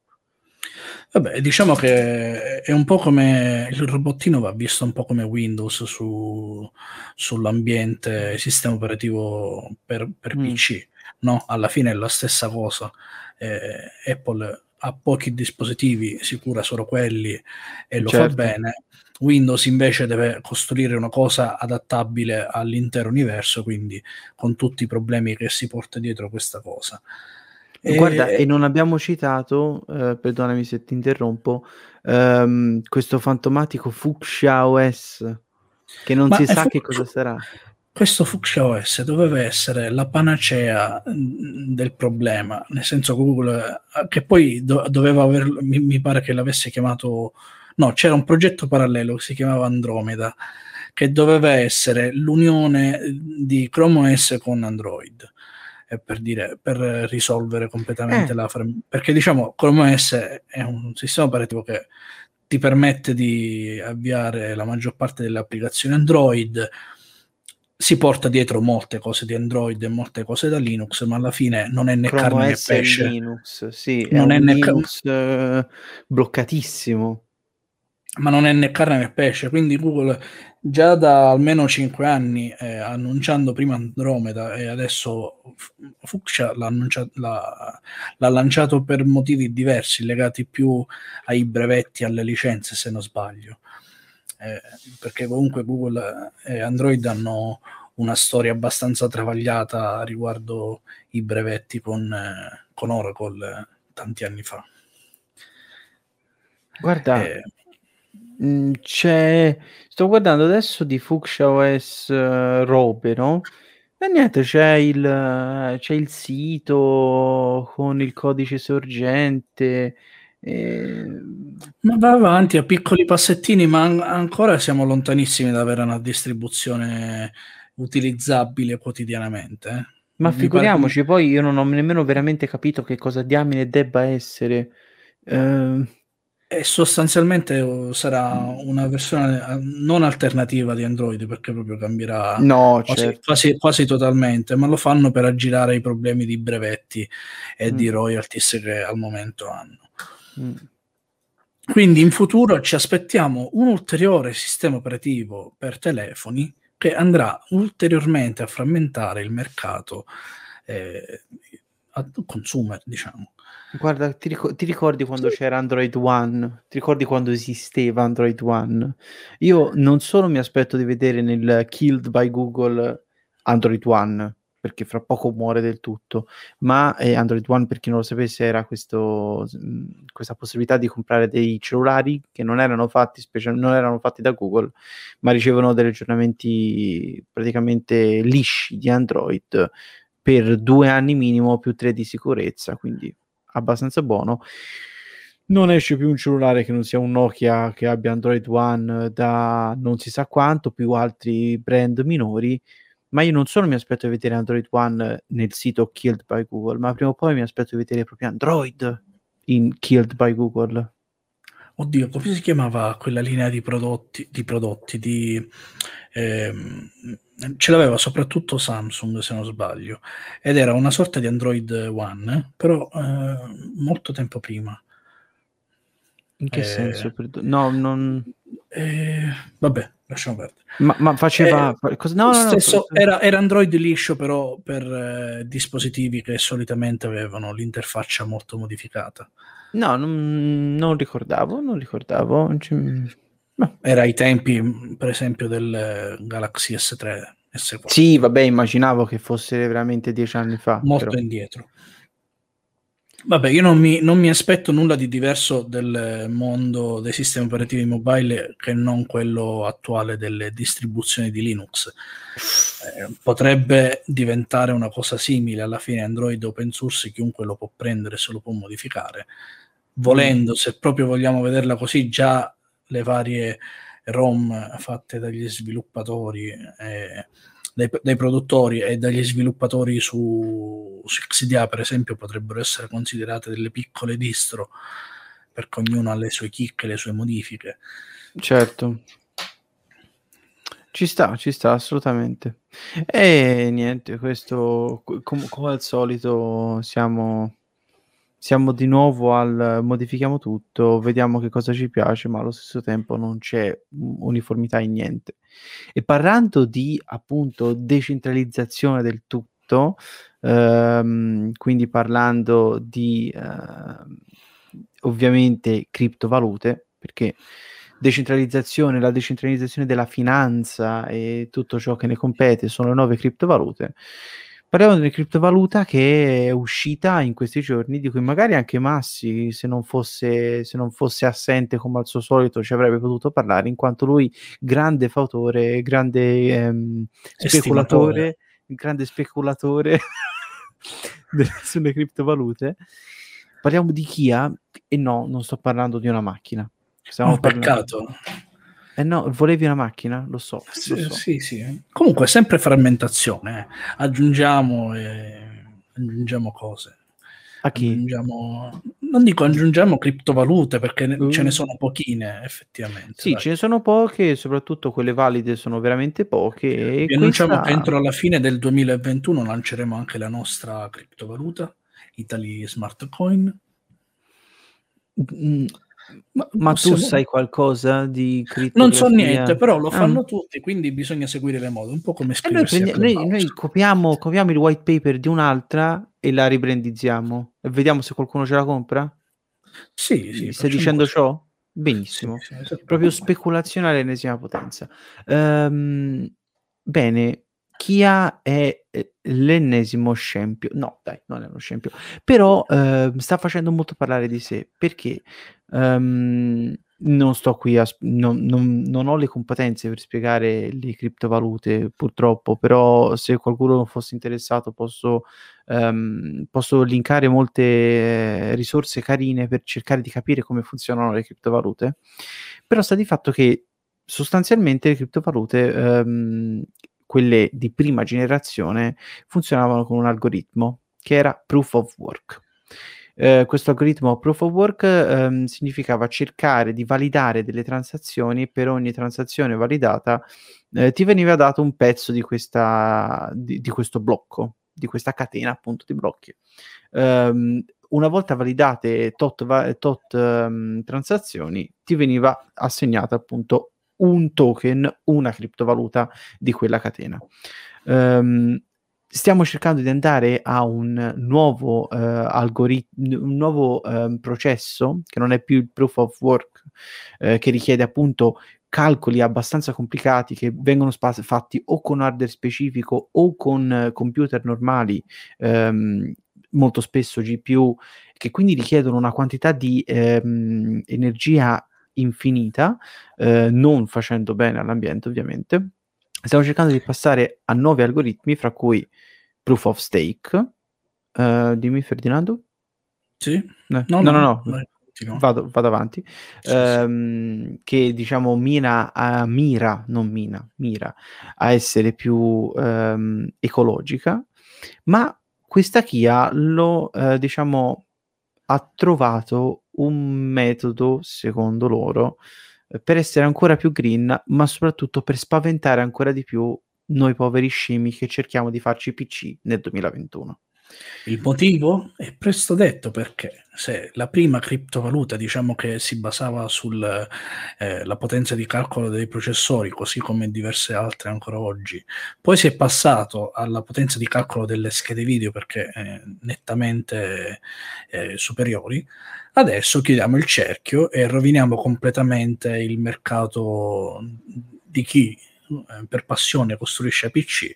Vabbè, diciamo che è un po' come il robottino va visto un po' come Windows su, sull'ambiente sistema operativo per, per mm. PC, no? Alla fine è la stessa cosa. Eh, Apple ha pochi dispositivi, si cura solo quelli e lo certo. fa bene. Windows invece deve costruire una cosa adattabile all'intero universo, quindi con tutti i problemi che si porta dietro questa cosa. Guarda, e non abbiamo citato, eh, perdonami se ti interrompo, ehm, questo fantomatico Fuchsia OS, che non Ma si sa fu- che cosa sarà. Questo Fuchsia OS doveva essere la panacea mm, del problema, nel senso Google, eh, che poi do- doveva aver, mi, mi pare che l'avesse chiamato, no, c'era un progetto parallelo che si chiamava Andromeda, che doveva essere l'unione di Chrome OS con Android per, dire, per risolvere completamente eh. la frame. Perché diciamo Chrome OS è un sistema operativo che ti permette di avviare la maggior parte delle applicazioni Android, si porta dietro molte cose di Android e molte cose da Linux, ma alla fine non è né Chrome carne né pesce. Linux, sì, non è, è Linux ca- uh, bloccatissimo ma non è né carne né pesce. Quindi Google già da almeno 5 anni, eh, annunciando prima Andromeda e adesso Fuchsia l'ha, l'ha, l'ha, lanciato per motivi diversi, legati più ai brevetti, alle licenze, se non sbaglio. Eh, perché comunque Google e Android hanno una storia abbastanza travagliata riguardo i brevetti con, eh, con Oracle tanti anni fa. Guarda, eh, Mm, c'è... Sto guardando adesso di Fuchsia OS uh, robe, no? E niente, c'è il, c'è il sito con il codice sorgente. E... Ma va avanti a piccoli passettini, ma an- ancora siamo lontanissimi da avere una distribuzione utilizzabile quotidianamente. Eh? Ma figuriamoci, pare... poi io non ho nemmeno veramente capito che cosa diamine debba essere. Uh... E sostanzialmente uh, sarà una versione uh, non alternativa di Android perché proprio cambierà no, quasi, certo. quasi, quasi, totalmente, ma lo fanno per aggirare i problemi di brevetti e mm. di royalties che al momento hanno. Mm. Quindi in futuro ci aspettiamo un ulteriore sistema operativo per telefoni che andrà ulteriormente a frammentare il mercato eh, consumer, diciamo. Guarda, ti, ric- ti, ricordi quando c'era Android One? Ti ricordi quando esisteva Android One? Io non solo mi aspetto di vedere nel Killed by Google Android One, perché fra poco muore del tutto, ma eh, Android One, per chi non lo sapesse, era questo, questa possibilità di comprare dei cellulari che non erano, fatti special- non erano fatti da Google, ma ricevono degli aggiornamenti praticamente lisci di Android per due anni minimo più tre di sicurezza, quindi abbastanza buono. Non esce più un cellulare che non sia un Nokia che abbia Android One da non si sa quanto, più altri brand minori ma io non solo mi aspetto di vedere Android One nel sito Killed by Google, ma prima o poi mi aspetto di vedere proprio Android in Killed by Google. Oddio, come si chiamava quella linea di prodotti, di, prodotti, di ehm, ce l'aveva soprattutto Samsung se non sbaglio ed era una sorta di Android One però eh, molto tempo prima in che eh, senso? No, non... Eh, vabbè, lasciamo perdere. Ma, ma faceva... Eh, cosa... no, no, stesso, no, era, era, Android liscio però per eh, dispositivi che solitamente avevano l'interfaccia molto modificata. No, non, non ricordavo, non ricordavo. No. Era ai tempi, per esempio, del Galaxy S3. S4. Sì, vabbè, immaginavo che fosse veramente dieci anni fa. Molto però. indietro. Vabbè, io non mi, non mi, aspetto nulla di diverso del mondo dei sistemi operativi mobile che non quello attuale delle distribuzioni di Linux. Eh, potrebbe diventare una cosa simile, alla fine Android open source chiunque lo può prendere, se lo può modificare. Volendo, mm. se proprio vogliamo vederla così, già le varie ROM fatte dagli sviluppatori eh, dai, dai, produttori e dagli sviluppatori su, su XDA, per esempio, potrebbero essere considerate delle piccole distro, perché ognuno ha le sue chicche, le sue modifiche. Certo. Ci sta, ci sta assolutamente. E niente, questo com- come al solito siamo siamo di nuovo al modifichiamo tutto, vediamo che cosa ci piace, ma allo stesso tempo non c'è uniformità in niente. E parlando di appunto decentralizzazione del tutto, ehm, quindi parlando di eh, ovviamente criptovalute, perché decentralizzazione, la decentralizzazione della finanza e tutto ciò che ne compete sono le nuove criptovalute. Parliamo di una criptovaluta che è uscita in questi giorni, di cui magari anche Massi, se non fosse, se non fosse assente come al suo solito, ci avrebbe potuto parlare, in quanto lui, grande fautore, grande ehm, speculatore, grande speculatore [laughs] sulle criptovalute. Parliamo di Kia e no, non sto parlando di una macchina. Stiamo oh, parlando... peccato. Eh no, volevi una macchina? Lo so. Sì, lo so. sì, sì. Comunque, sempre frammentazione. Eh. Aggiungiamo, eh, aggiungiamo cose. A chi? Aggiungiamo, non dico aggiungiamo criptovalute perché uh. ce ne sono pochine effettivamente. Sì, dai. ce ne sono poche, soprattutto quelle valide sono veramente poche. E Vi annunciamo che entro la fine del 2021 lanceremo anche la nostra criptovaluta, Italy Smart Coin. Mm, ma, ma tu sai qualcosa di criptografia? Non so niente, però lo ah. fanno ah. tutti, quindi bisogna seguire le mode, un po' come scriversi noi, prendi, noi, noi copiamo, copiamo, il white paper di un'altra e la ribrandizziamo e vediamo se qualcuno ce la compra? Sì, sì. Stai dicendo così. ciò? Benissimo. Sì, sì, Proprio speculazione all'ennesima potenza. Um, bene, Kia è eh, l'ennesimo scempio. No, dai, non è uno scempio. Però eh, sta facendo molto parlare di sé perché um, non sto qui a non, non, non, ho le competenze per spiegare le criptovalute purtroppo, però se qualcuno fosse interessato posso, um, posso linkare molte eh, risorse carine per cercare di capire come funzionano le criptovalute. Però sta di fatto che sostanzialmente le criptovalute, um, quelle di prima generazione, funzionavano con un algoritmo che era proof of work. Eh, questo algoritmo proof of work ehm, significava cercare di validare delle transazioni e per ogni transazione validata eh, ti veniva dato un pezzo di, questa, di, di, questo blocco, di questa catena appunto di blocchi. Um, una volta validate tot, va- tot um, transazioni ti veniva assegnata appunto un token, una criptovaluta di quella catena. Um, stiamo cercando di andare a un nuovo uh, algoritmo, un nuovo uh, processo che non è più il proof of work, uh, che richiede appunto calcoli abbastanza complicati che vengono spa- fatti o con hardware specifico o con computer normali, um, molto spesso GPU, che quindi richiedono una quantità di um, energia infinita, eh, non facendo bene all'ambiente ovviamente stiamo cercando di passare a nuovi algoritmi, fra cui Proof of Stake. Uh, dimmi Ferdinando? Sì? Eh, no, no, no. no, no. Vado, vado, avanti. Sì, um, sì. Che diciamo mira a, mira, non mina, mira a essere più um, ecologica, ma questa Kia lo, uh, diciamo, ha trovato un metodo, secondo loro, per essere ancora più green, ma soprattutto per spaventare ancora di più noi poveri scemi che cerchiamo di farci PC nel 2021. Il motivo è presto detto perché se la prima criptovaluta diciamo che si basava sulla eh, potenza di calcolo dei processori, così come diverse altre ancora oggi, poi si è passato alla potenza di calcolo delle schede video perché eh, nettamente eh, superiori, adesso chiudiamo il cerchio e roviniamo completamente il mercato di chi eh, per passione costruisce PC.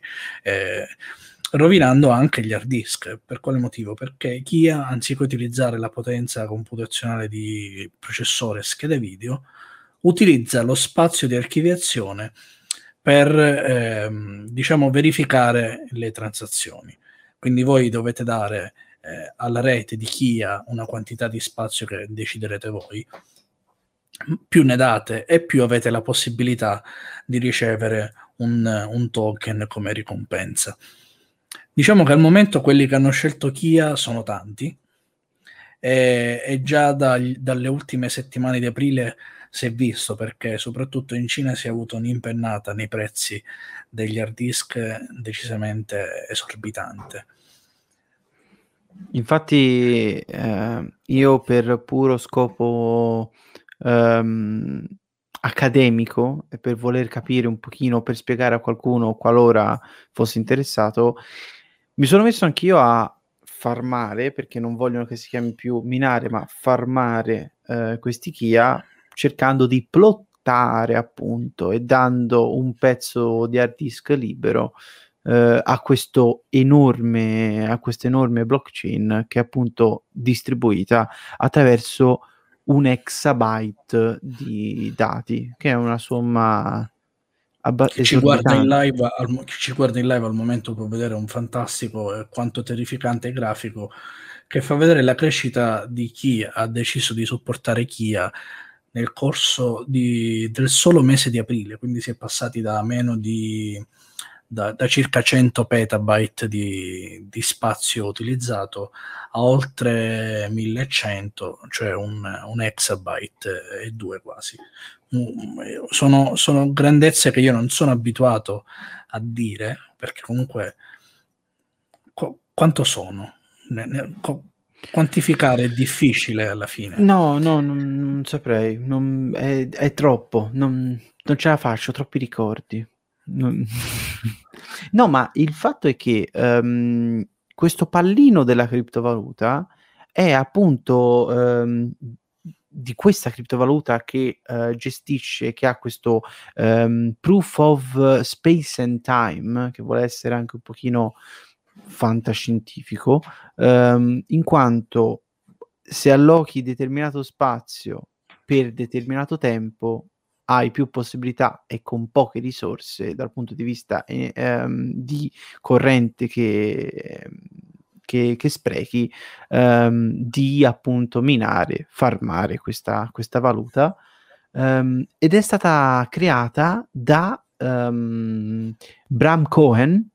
Rovinando anche gli hard disk. Per quale motivo? Perché Kia, anziché utilizzare la potenza computazionale di processore e schede video, utilizza lo spazio di archiviazione per ehm, diciamo verificare le transazioni. Quindi voi dovete dare eh, alla rete di Kia una quantità di spazio che deciderete voi. Più ne date e più avete la possibilità di ricevere un, un token come ricompensa. Diciamo che al momento quelli che hanno scelto Kia sono tanti e, e già dal, dalle ultime settimane di aprile si è visto perché soprattutto in Cina si è avuto un'impennata nei prezzi degli hard disk decisamente esorbitante. Infatti eh, io per puro scopo ehm, accademico e per voler capire un pochino, per spiegare a qualcuno qualora fosse interessato, mi sono messo anch'io a farmare, perché non vogliono che si chiami più minare, ma farmare eh, questi Kia, cercando di plottare appunto e dando un pezzo di hard disk libero eh, a questo enorme, a questa enorme blockchain che è appunto distribuita attraverso un exabyte di dati, che è una somma Abba- chi, ci guarda in live al, chi ci guarda in live al momento può vedere un fantastico e quanto terrificante grafico che fa vedere la crescita di chi ha deciso di supportare Kia nel corso di, del solo mese di aprile, quindi si è passati da meno di da, da circa 100 petabyte di, di, spazio utilizzato a oltre 1100, cioè un, un exabyte e due quasi. Mm, sono, sono grandezze che io non sono abituato a dire, perché comunque qu- quanto sono? Ne, ne, qu- quantificare è difficile alla fine. No, no, non, non saprei, non, è, è, troppo, non, non ce la faccio, troppi ricordi. [laughs] no, ma il fatto è che um, questo pallino della criptovaluta è appunto um, di questa criptovaluta che uh, gestisce, che ha questo um, proof of space and time, che vuole essere anche un pochino fantascientifico, um, in quanto se allochi determinato spazio per determinato tempo hai più possibilità e con poche risorse dal punto di vista eh, ehm, di corrente che, che, che sprechi ehm, di appunto minare, farmare questa, questa valuta um, ed è stata creata da um, Bram Cohen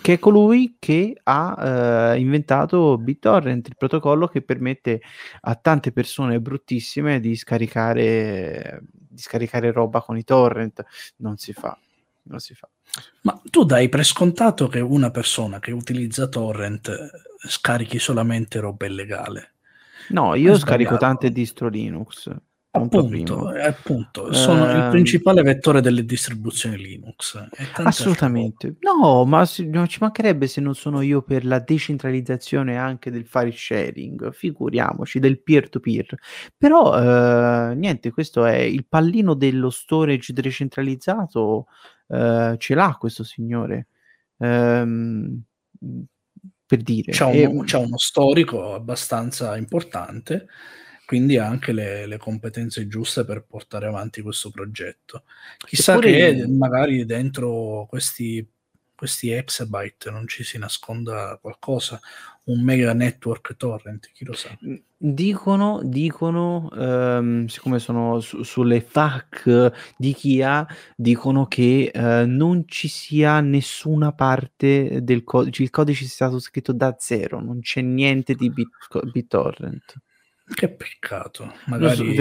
che è colui che ha uh, inventato BitTorrent, il protocollo che permette a tante persone bruttissime di scaricare, di scaricare roba con i torrent. Non si fa, non si fa. Ma tu dai per scontato che una persona che utilizza torrent eh, scarichi solamente roba illegale? No, io scarico tante distro Linux. Appunto, appunto, sono eh, il ehm, principale vettore delle distribuzioni Linux. Assolutamente. No, ma si, non ci mancherebbe se non sono io per la decentralizzazione anche del file sharing, figuriamoci, del peer-to-peer. Però, eh, niente, questo è il pallino dello storage decentralizzato, eh, ce l'ha questo signore. Ehm, per dire. C'è, un, e, c'è uno storico abbastanza importante quindi anche le, le, competenze giuste per portare avanti questo progetto. Chissà che io... magari dentro questi, questi exabyte non ci si nasconda qualcosa, un mega network torrent, chi lo sa. Dicono, dicono um, siccome sono su, sulle FAC di Kia, dicono che uh, non ci sia nessuna parte del codice, il codice è stato scritto da zero, non c'è niente di Bit- BitTorrent. Che peccato, magari,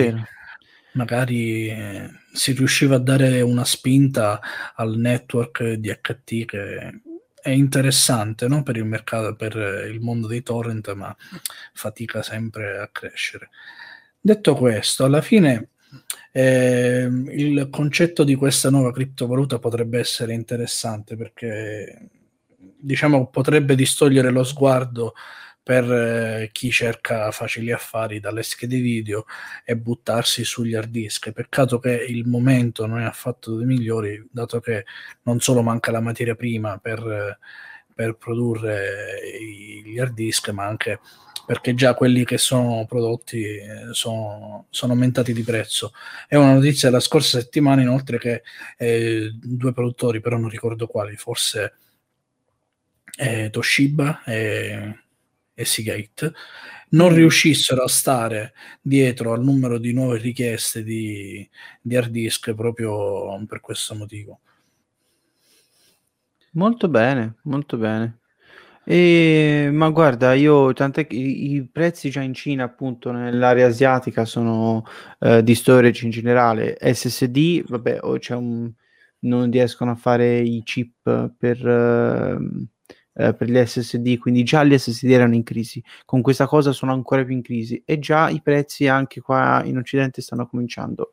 magari eh, si riusciva a dare una spinta al network di HT che è interessante no? per il mercato, per il mondo dei torrent, ma fatica sempre a crescere. Detto questo, alla fine eh, il concetto di questa nuova criptovaluta potrebbe essere interessante perché diciamo potrebbe distogliere lo sguardo per eh, chi cerca facili affari dalle schede video e buttarsi sugli hard disk. Peccato che il momento non è affatto dei migliori, dato che non solo manca la materia prima per, per produrre gli hard disk, ma anche perché già quelli che sono prodotti eh, sono, sono, aumentati di prezzo. È una notizia della scorsa settimana, inoltre, che eh, due produttori, però non ricordo quali, forse eh, Toshiba e e Seagate non mm. riuscissero a stare dietro al numero di nuove richieste di, di hard disk proprio per questo motivo. Molto bene, molto bene. E, ma guarda, io tant'è che i, i prezzi già in Cina, appunto, nell'area asiatica sono eh, di storage in generale. SSD, vabbè, o c'è un, non riescono a fare i chip per, eh, eh, per gli SSD, quindi già gli SSD erano in crisi, con questa cosa sono ancora più in crisi e già i prezzi anche qua in Occidente stanno cominciando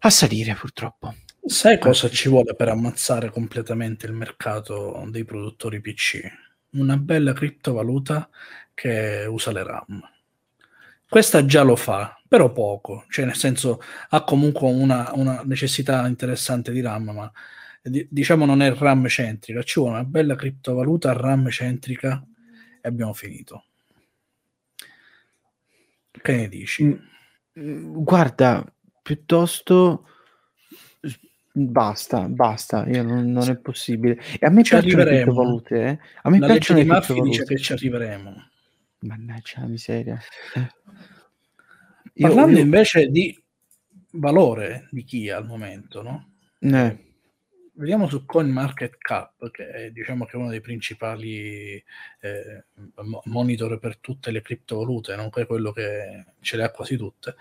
a salire purtroppo. Sai cosa ci vuole per ammazzare completamente il mercato dei produttori PC? Una bella criptovaluta che usa le RAM. Questa già lo fa, però poco, cioè nel senso ha comunque una, una necessità interessante di RAM, ma diciamo non è RAM centrica, ci vuole una bella criptovaluta RAM centrica e abbiamo finito. Che ne dici? Mm, mm, guarda, piuttosto basta, basta, io non, non, è possibile. E a me ci piacciono le criptovalute, eh? A me la piacciono le criptovalute. dice che ci arriveremo. Mannaggia la miseria. Eh. Parlando io... invece di valore di chi al momento, no? Eh vediamo su CoinMarketCap, che è, diciamo che è uno dei principali eh, monitor per tutte le criptovalute, nonché quello che ce le ha quasi tutte.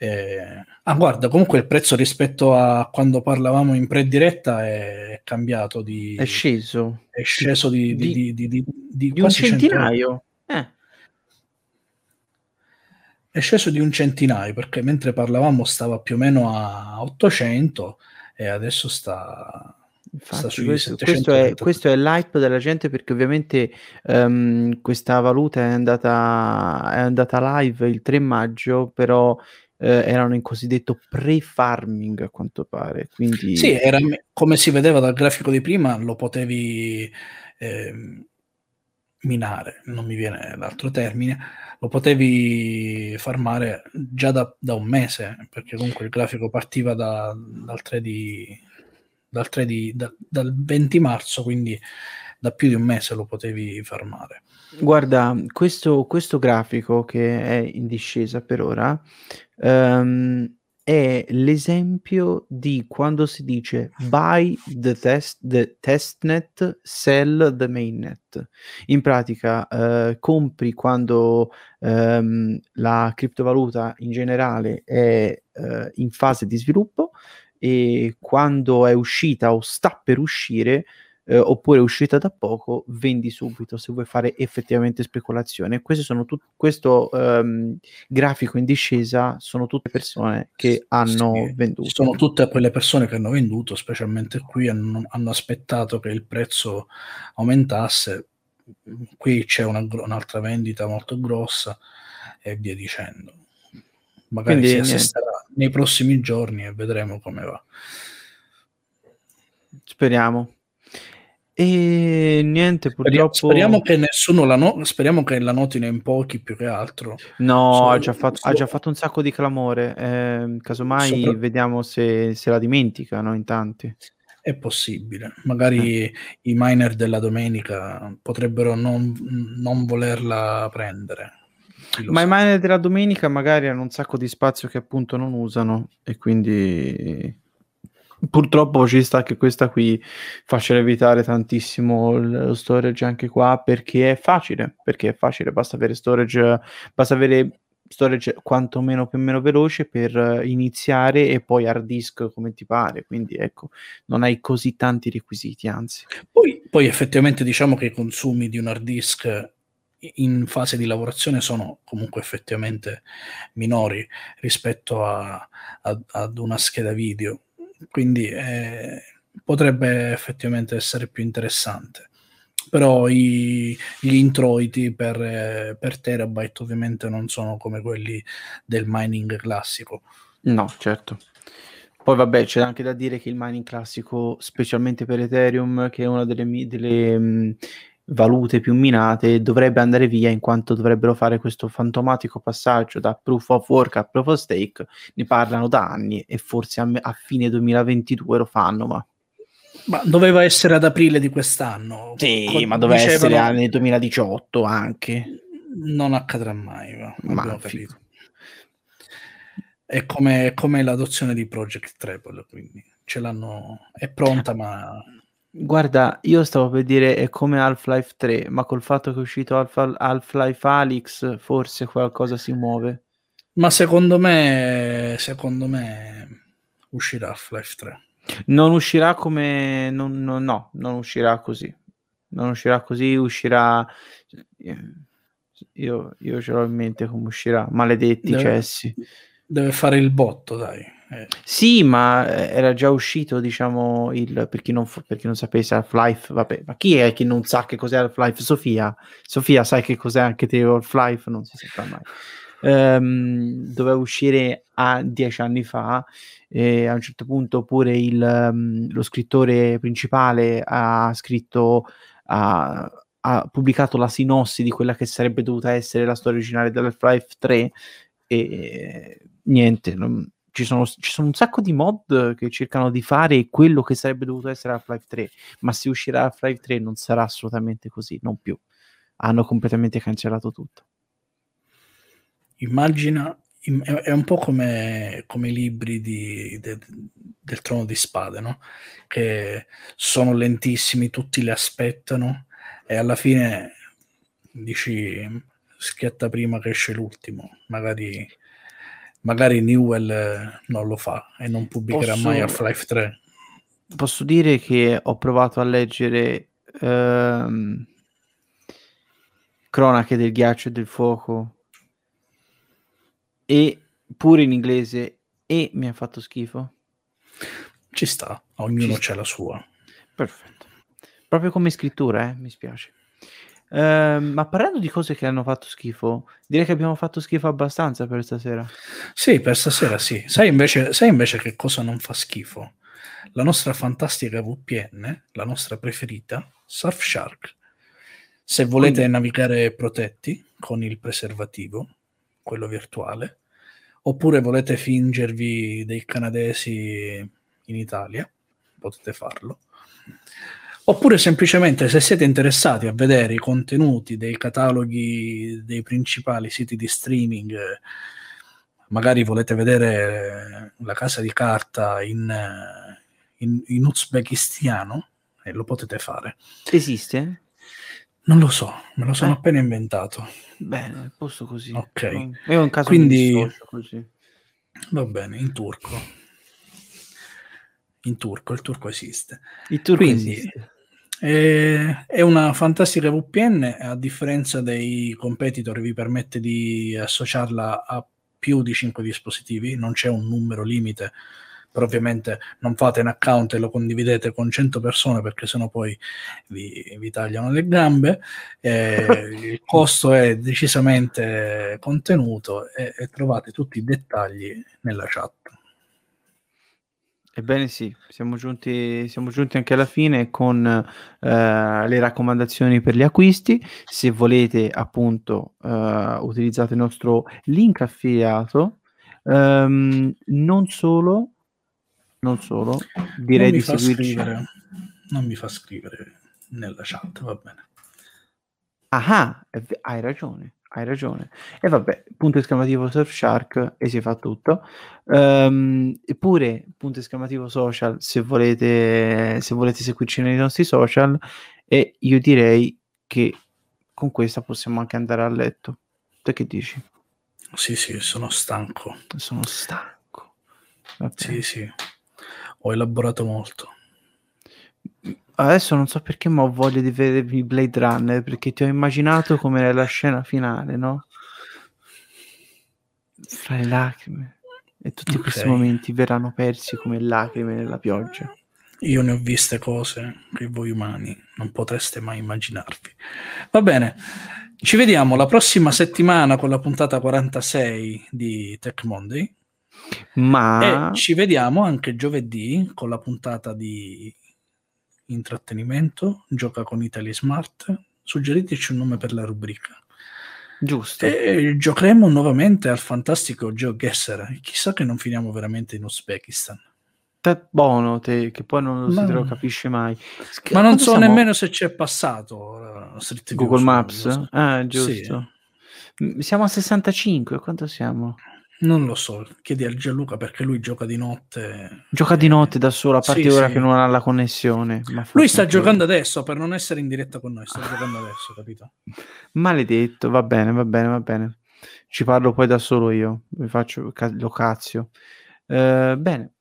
Eh, ah, guarda, comunque il prezzo rispetto a quando parlavamo in prediretta è cambiato di... È sceso. È sceso di... Di, di, di, di, di, di un centinaio. Eh. È sceso di un centinaio, perché mentre parlavamo stava più o meno a 800 e adesso sta, Infatti, questo, questo, è, questo, è, l'hype della gente perché ovviamente um, questa valuta è andata, è andata live il 3 maggio, però eh, erano in cosiddetto pre-farming a quanto pare. Quindi... Sì, era, come si vedeva dal grafico di prima, lo potevi eh, minare, non mi viene l'altro termine, lo potevi farmare già da, da un mese, perché comunque il grafico partiva da, dal 3 di, dal, 3 di, da, dal 20 marzo, quindi da più di un mese lo potevi farmare. Guarda, questo, questo grafico che è in discesa per ora um, è l'esempio di quando si dice buy the, test, the testnet, sell the mainnet. In pratica, uh, compri quando um, la criptovaluta in generale è uh, in fase di sviluppo e quando è uscita o sta per uscire eh, oppure uscita da poco, vendi subito se vuoi fare effettivamente speculazione. Tut- questo um, grafico in discesa sono tutte persone che hanno sì, venduto. Sono tutte quelle persone che hanno venduto, specialmente qui, hanno, hanno aspettato che il prezzo aumentasse. Qui c'è una, un'altra vendita molto grossa e via dicendo. Magari Quindi, si assisterà nei prossimi giorni e vedremo come va. Speriamo. E niente, purtroppo... Speriamo che nessuno la, no- speriamo che la notino in pochi più che altro. No, so, ha, già fatto, so... ha, già fatto, un sacco di clamore. Eh, casomai Sopra... vediamo se, se, la dimenticano in tanti. È possibile. Magari eh. i miner della domenica potrebbero non, non volerla prendere. Ma sa. i miner della domenica magari hanno un sacco di spazio che appunto non usano e quindi Purtroppo ci sta che questa qui faccia evitare tantissimo lo storage anche qua perché è facile, perché è facile, basta avere storage, basta avere storage quantomeno più o meno veloce per iniziare e poi hard disk come ti pare, quindi ecco, non hai così tanti requisiti, anzi. Poi, poi effettivamente diciamo che i consumi di un hard disk in fase di lavorazione sono comunque effettivamente minori rispetto a, a, ad una scheda video quindi eh, potrebbe effettivamente essere più interessante. Però i, gli introiti per, eh, per terabyte ovviamente non sono come quelli del mining classico. No, certo. Poi vabbè, c'è anche da dire che il mining classico, specialmente per Ethereum, che è una delle, delle mh, valute più minate dovrebbe andare via in quanto dovrebbero fare questo fantomatico passaggio da proof of work a proof of stake. Ne parlano da anni e forse a, a fine 2022 lo fanno ma ma doveva essere ad aprile di quest'anno. Sì Con, ma doveva dicevano, essere nel 2018 anche. Non accadrà mai ma, ma capito è come, come l'adozione di Project Treble quindi ce l'hanno è pronta ma Guarda, io stavo per dire è come Half-Life 3, ma col fatto che è uscito Half- Half-Life Alyx forse qualcosa si muove. Ma secondo me, secondo me uscirà Half-Life 3. Non uscirà come... Non, non, no, non uscirà così. Non uscirà così, uscirà... Io, io ce l'ho in mente come uscirà. Maledetti deve, cessi. Deve fare il botto, dai. Eh. Sì, ma eh, era già uscito, diciamo, il, per, chi non, per chi non sapesse Half-Life, vabbè, ma chi è che non sa che cos'è Half-Life? Sofia, Sofia, sai che cos'è anche te Half-Life? Non si saprà mai. Um, doveva uscire a dieci anni fa e a un certo punto pure il, um, lo scrittore principale ha scritto ha, ha pubblicato la sinossi di quella che sarebbe dovuta essere la storia originale dell'Half-Life 3 e niente, non, ci sono, ci sono, un sacco di mod che cercano di fare quello che sarebbe dovuto essere Half-Life 3, ma se uscirà Half-Life 3 non sarà assolutamente così, non più. Hanno completamente cancellato tutto. Immagina, è un po' come, come i libri di, de, del trono di spade, no? che sono lentissimi, tutti li aspettano e alla fine dici schiatta prima che esce l'ultimo, magari magari Newell eh, non lo fa e non pubblicherà posso, mai Half-Life 3. Posso dire che ho provato a leggere ehm, Cronache del ghiaccio e del fuoco e pure in inglese e mi ha fatto schifo. Ci sta, ognuno Ci sta. c'è la sua. Perfetto. Proprio come scrittura, eh? mi spiace. Uh, ma parlando di cose che hanno fatto schifo, direi che abbiamo fatto schifo abbastanza per stasera. Sì, per stasera sì. Sai invece, sai invece che cosa non fa schifo? La nostra fantastica VPN, la nostra preferita, Surfshark. Se volete Quindi... navigare protetti con il preservativo, quello virtuale, oppure volete fingervi dei canadesi in Italia, potete farlo. Oppure semplicemente se siete interessati a vedere i contenuti dei cataloghi dei principali siti di streaming, magari volete vedere la casa di carta in, in, in uzbekistiano, e lo potete fare. Esiste? Non lo so, me lo sono eh. appena inventato. Bene, posto così. Ok. È un caso Quindi, così. Va bene, in turco. In turco, il turco esiste. Il turco Quindi, esiste. Eh, è una fantastica VPN, a differenza dei competitor vi permette di associarla a più di 5 dispositivi, non c'è un numero limite però ovviamente non fate un account e lo condividete con 100 persone perché sennò poi vi, vi tagliano le gambe. Eh, il [laughs] costo è decisamente contenuto e, e trovate tutti i dettagli nella chat. Ebbene sì, siamo giunti, siamo giunti anche alla fine con eh, le raccomandazioni per gli acquisti. Se volete appunto eh, utilizzate il nostro link affiliato. Um, non solo, non solo, direi di seguirci. Scrivere, non mi fa scrivere nella chat, va bene. Ah, hai ragione, hai ragione. E vabbè, punto esclamativo Surfshark e si fa tutto. Um, eppure, punto esclamativo social, se volete, se volete seguirci nei nostri social. E io direi che con questa possiamo anche andare a letto. Te che dici? Sì, sì, sono stanco. Sono stanco. Vabbè. Sì, sì ho elaborato molto. Adesso non so perché, ma ho voglia di vedermi Blade Runner perché ti ho immaginato come nella scena finale, no? Fra le lacrime. E tutti okay. questi momenti verranno persi come lacrime nella pioggia. Io ne ho viste cose che voi umani non potreste mai immaginarvi. Va bene, ci vediamo la prossima settimana con la puntata 46 di Tech Monday. Ma e ci vediamo anche giovedì con la puntata di intrattenimento, gioca con Italy Smart. Suggeriteci un nome per la rubrica. Giusto. E giocheremo nuovamente al fantastico GeoGuessr. Chissà che non finiamo veramente in Uzbekistan. Te buono, te, che poi non ma, lo capisce mai. Sch- ma non so siamo... nemmeno se c'è passato uh, Google Maps. Ah, giusto. Sì. Siamo a 65, quanto siamo? Non lo so, chiedi al Gianluca perché lui gioca di notte. Gioca di notte da solo, a parte sì, ora sì. che non ha la connessione. lui sta giocando adesso per non essere in diretta con noi, sta giocando adesso, capito? [laughs] Maledetto, va bene, va bene, va bene. Ci parlo poi da solo io, vi faccio l'ocazio. Uh, bene,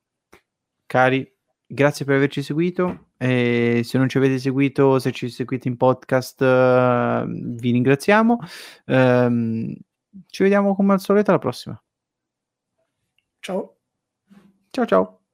cari, grazie per averci seguito. E se non ci avete seguito, se ci seguite in podcast, uh, vi ringraziamo. Uh, ci vediamo come al solito alla prossima. Ciao. Ciao ciao.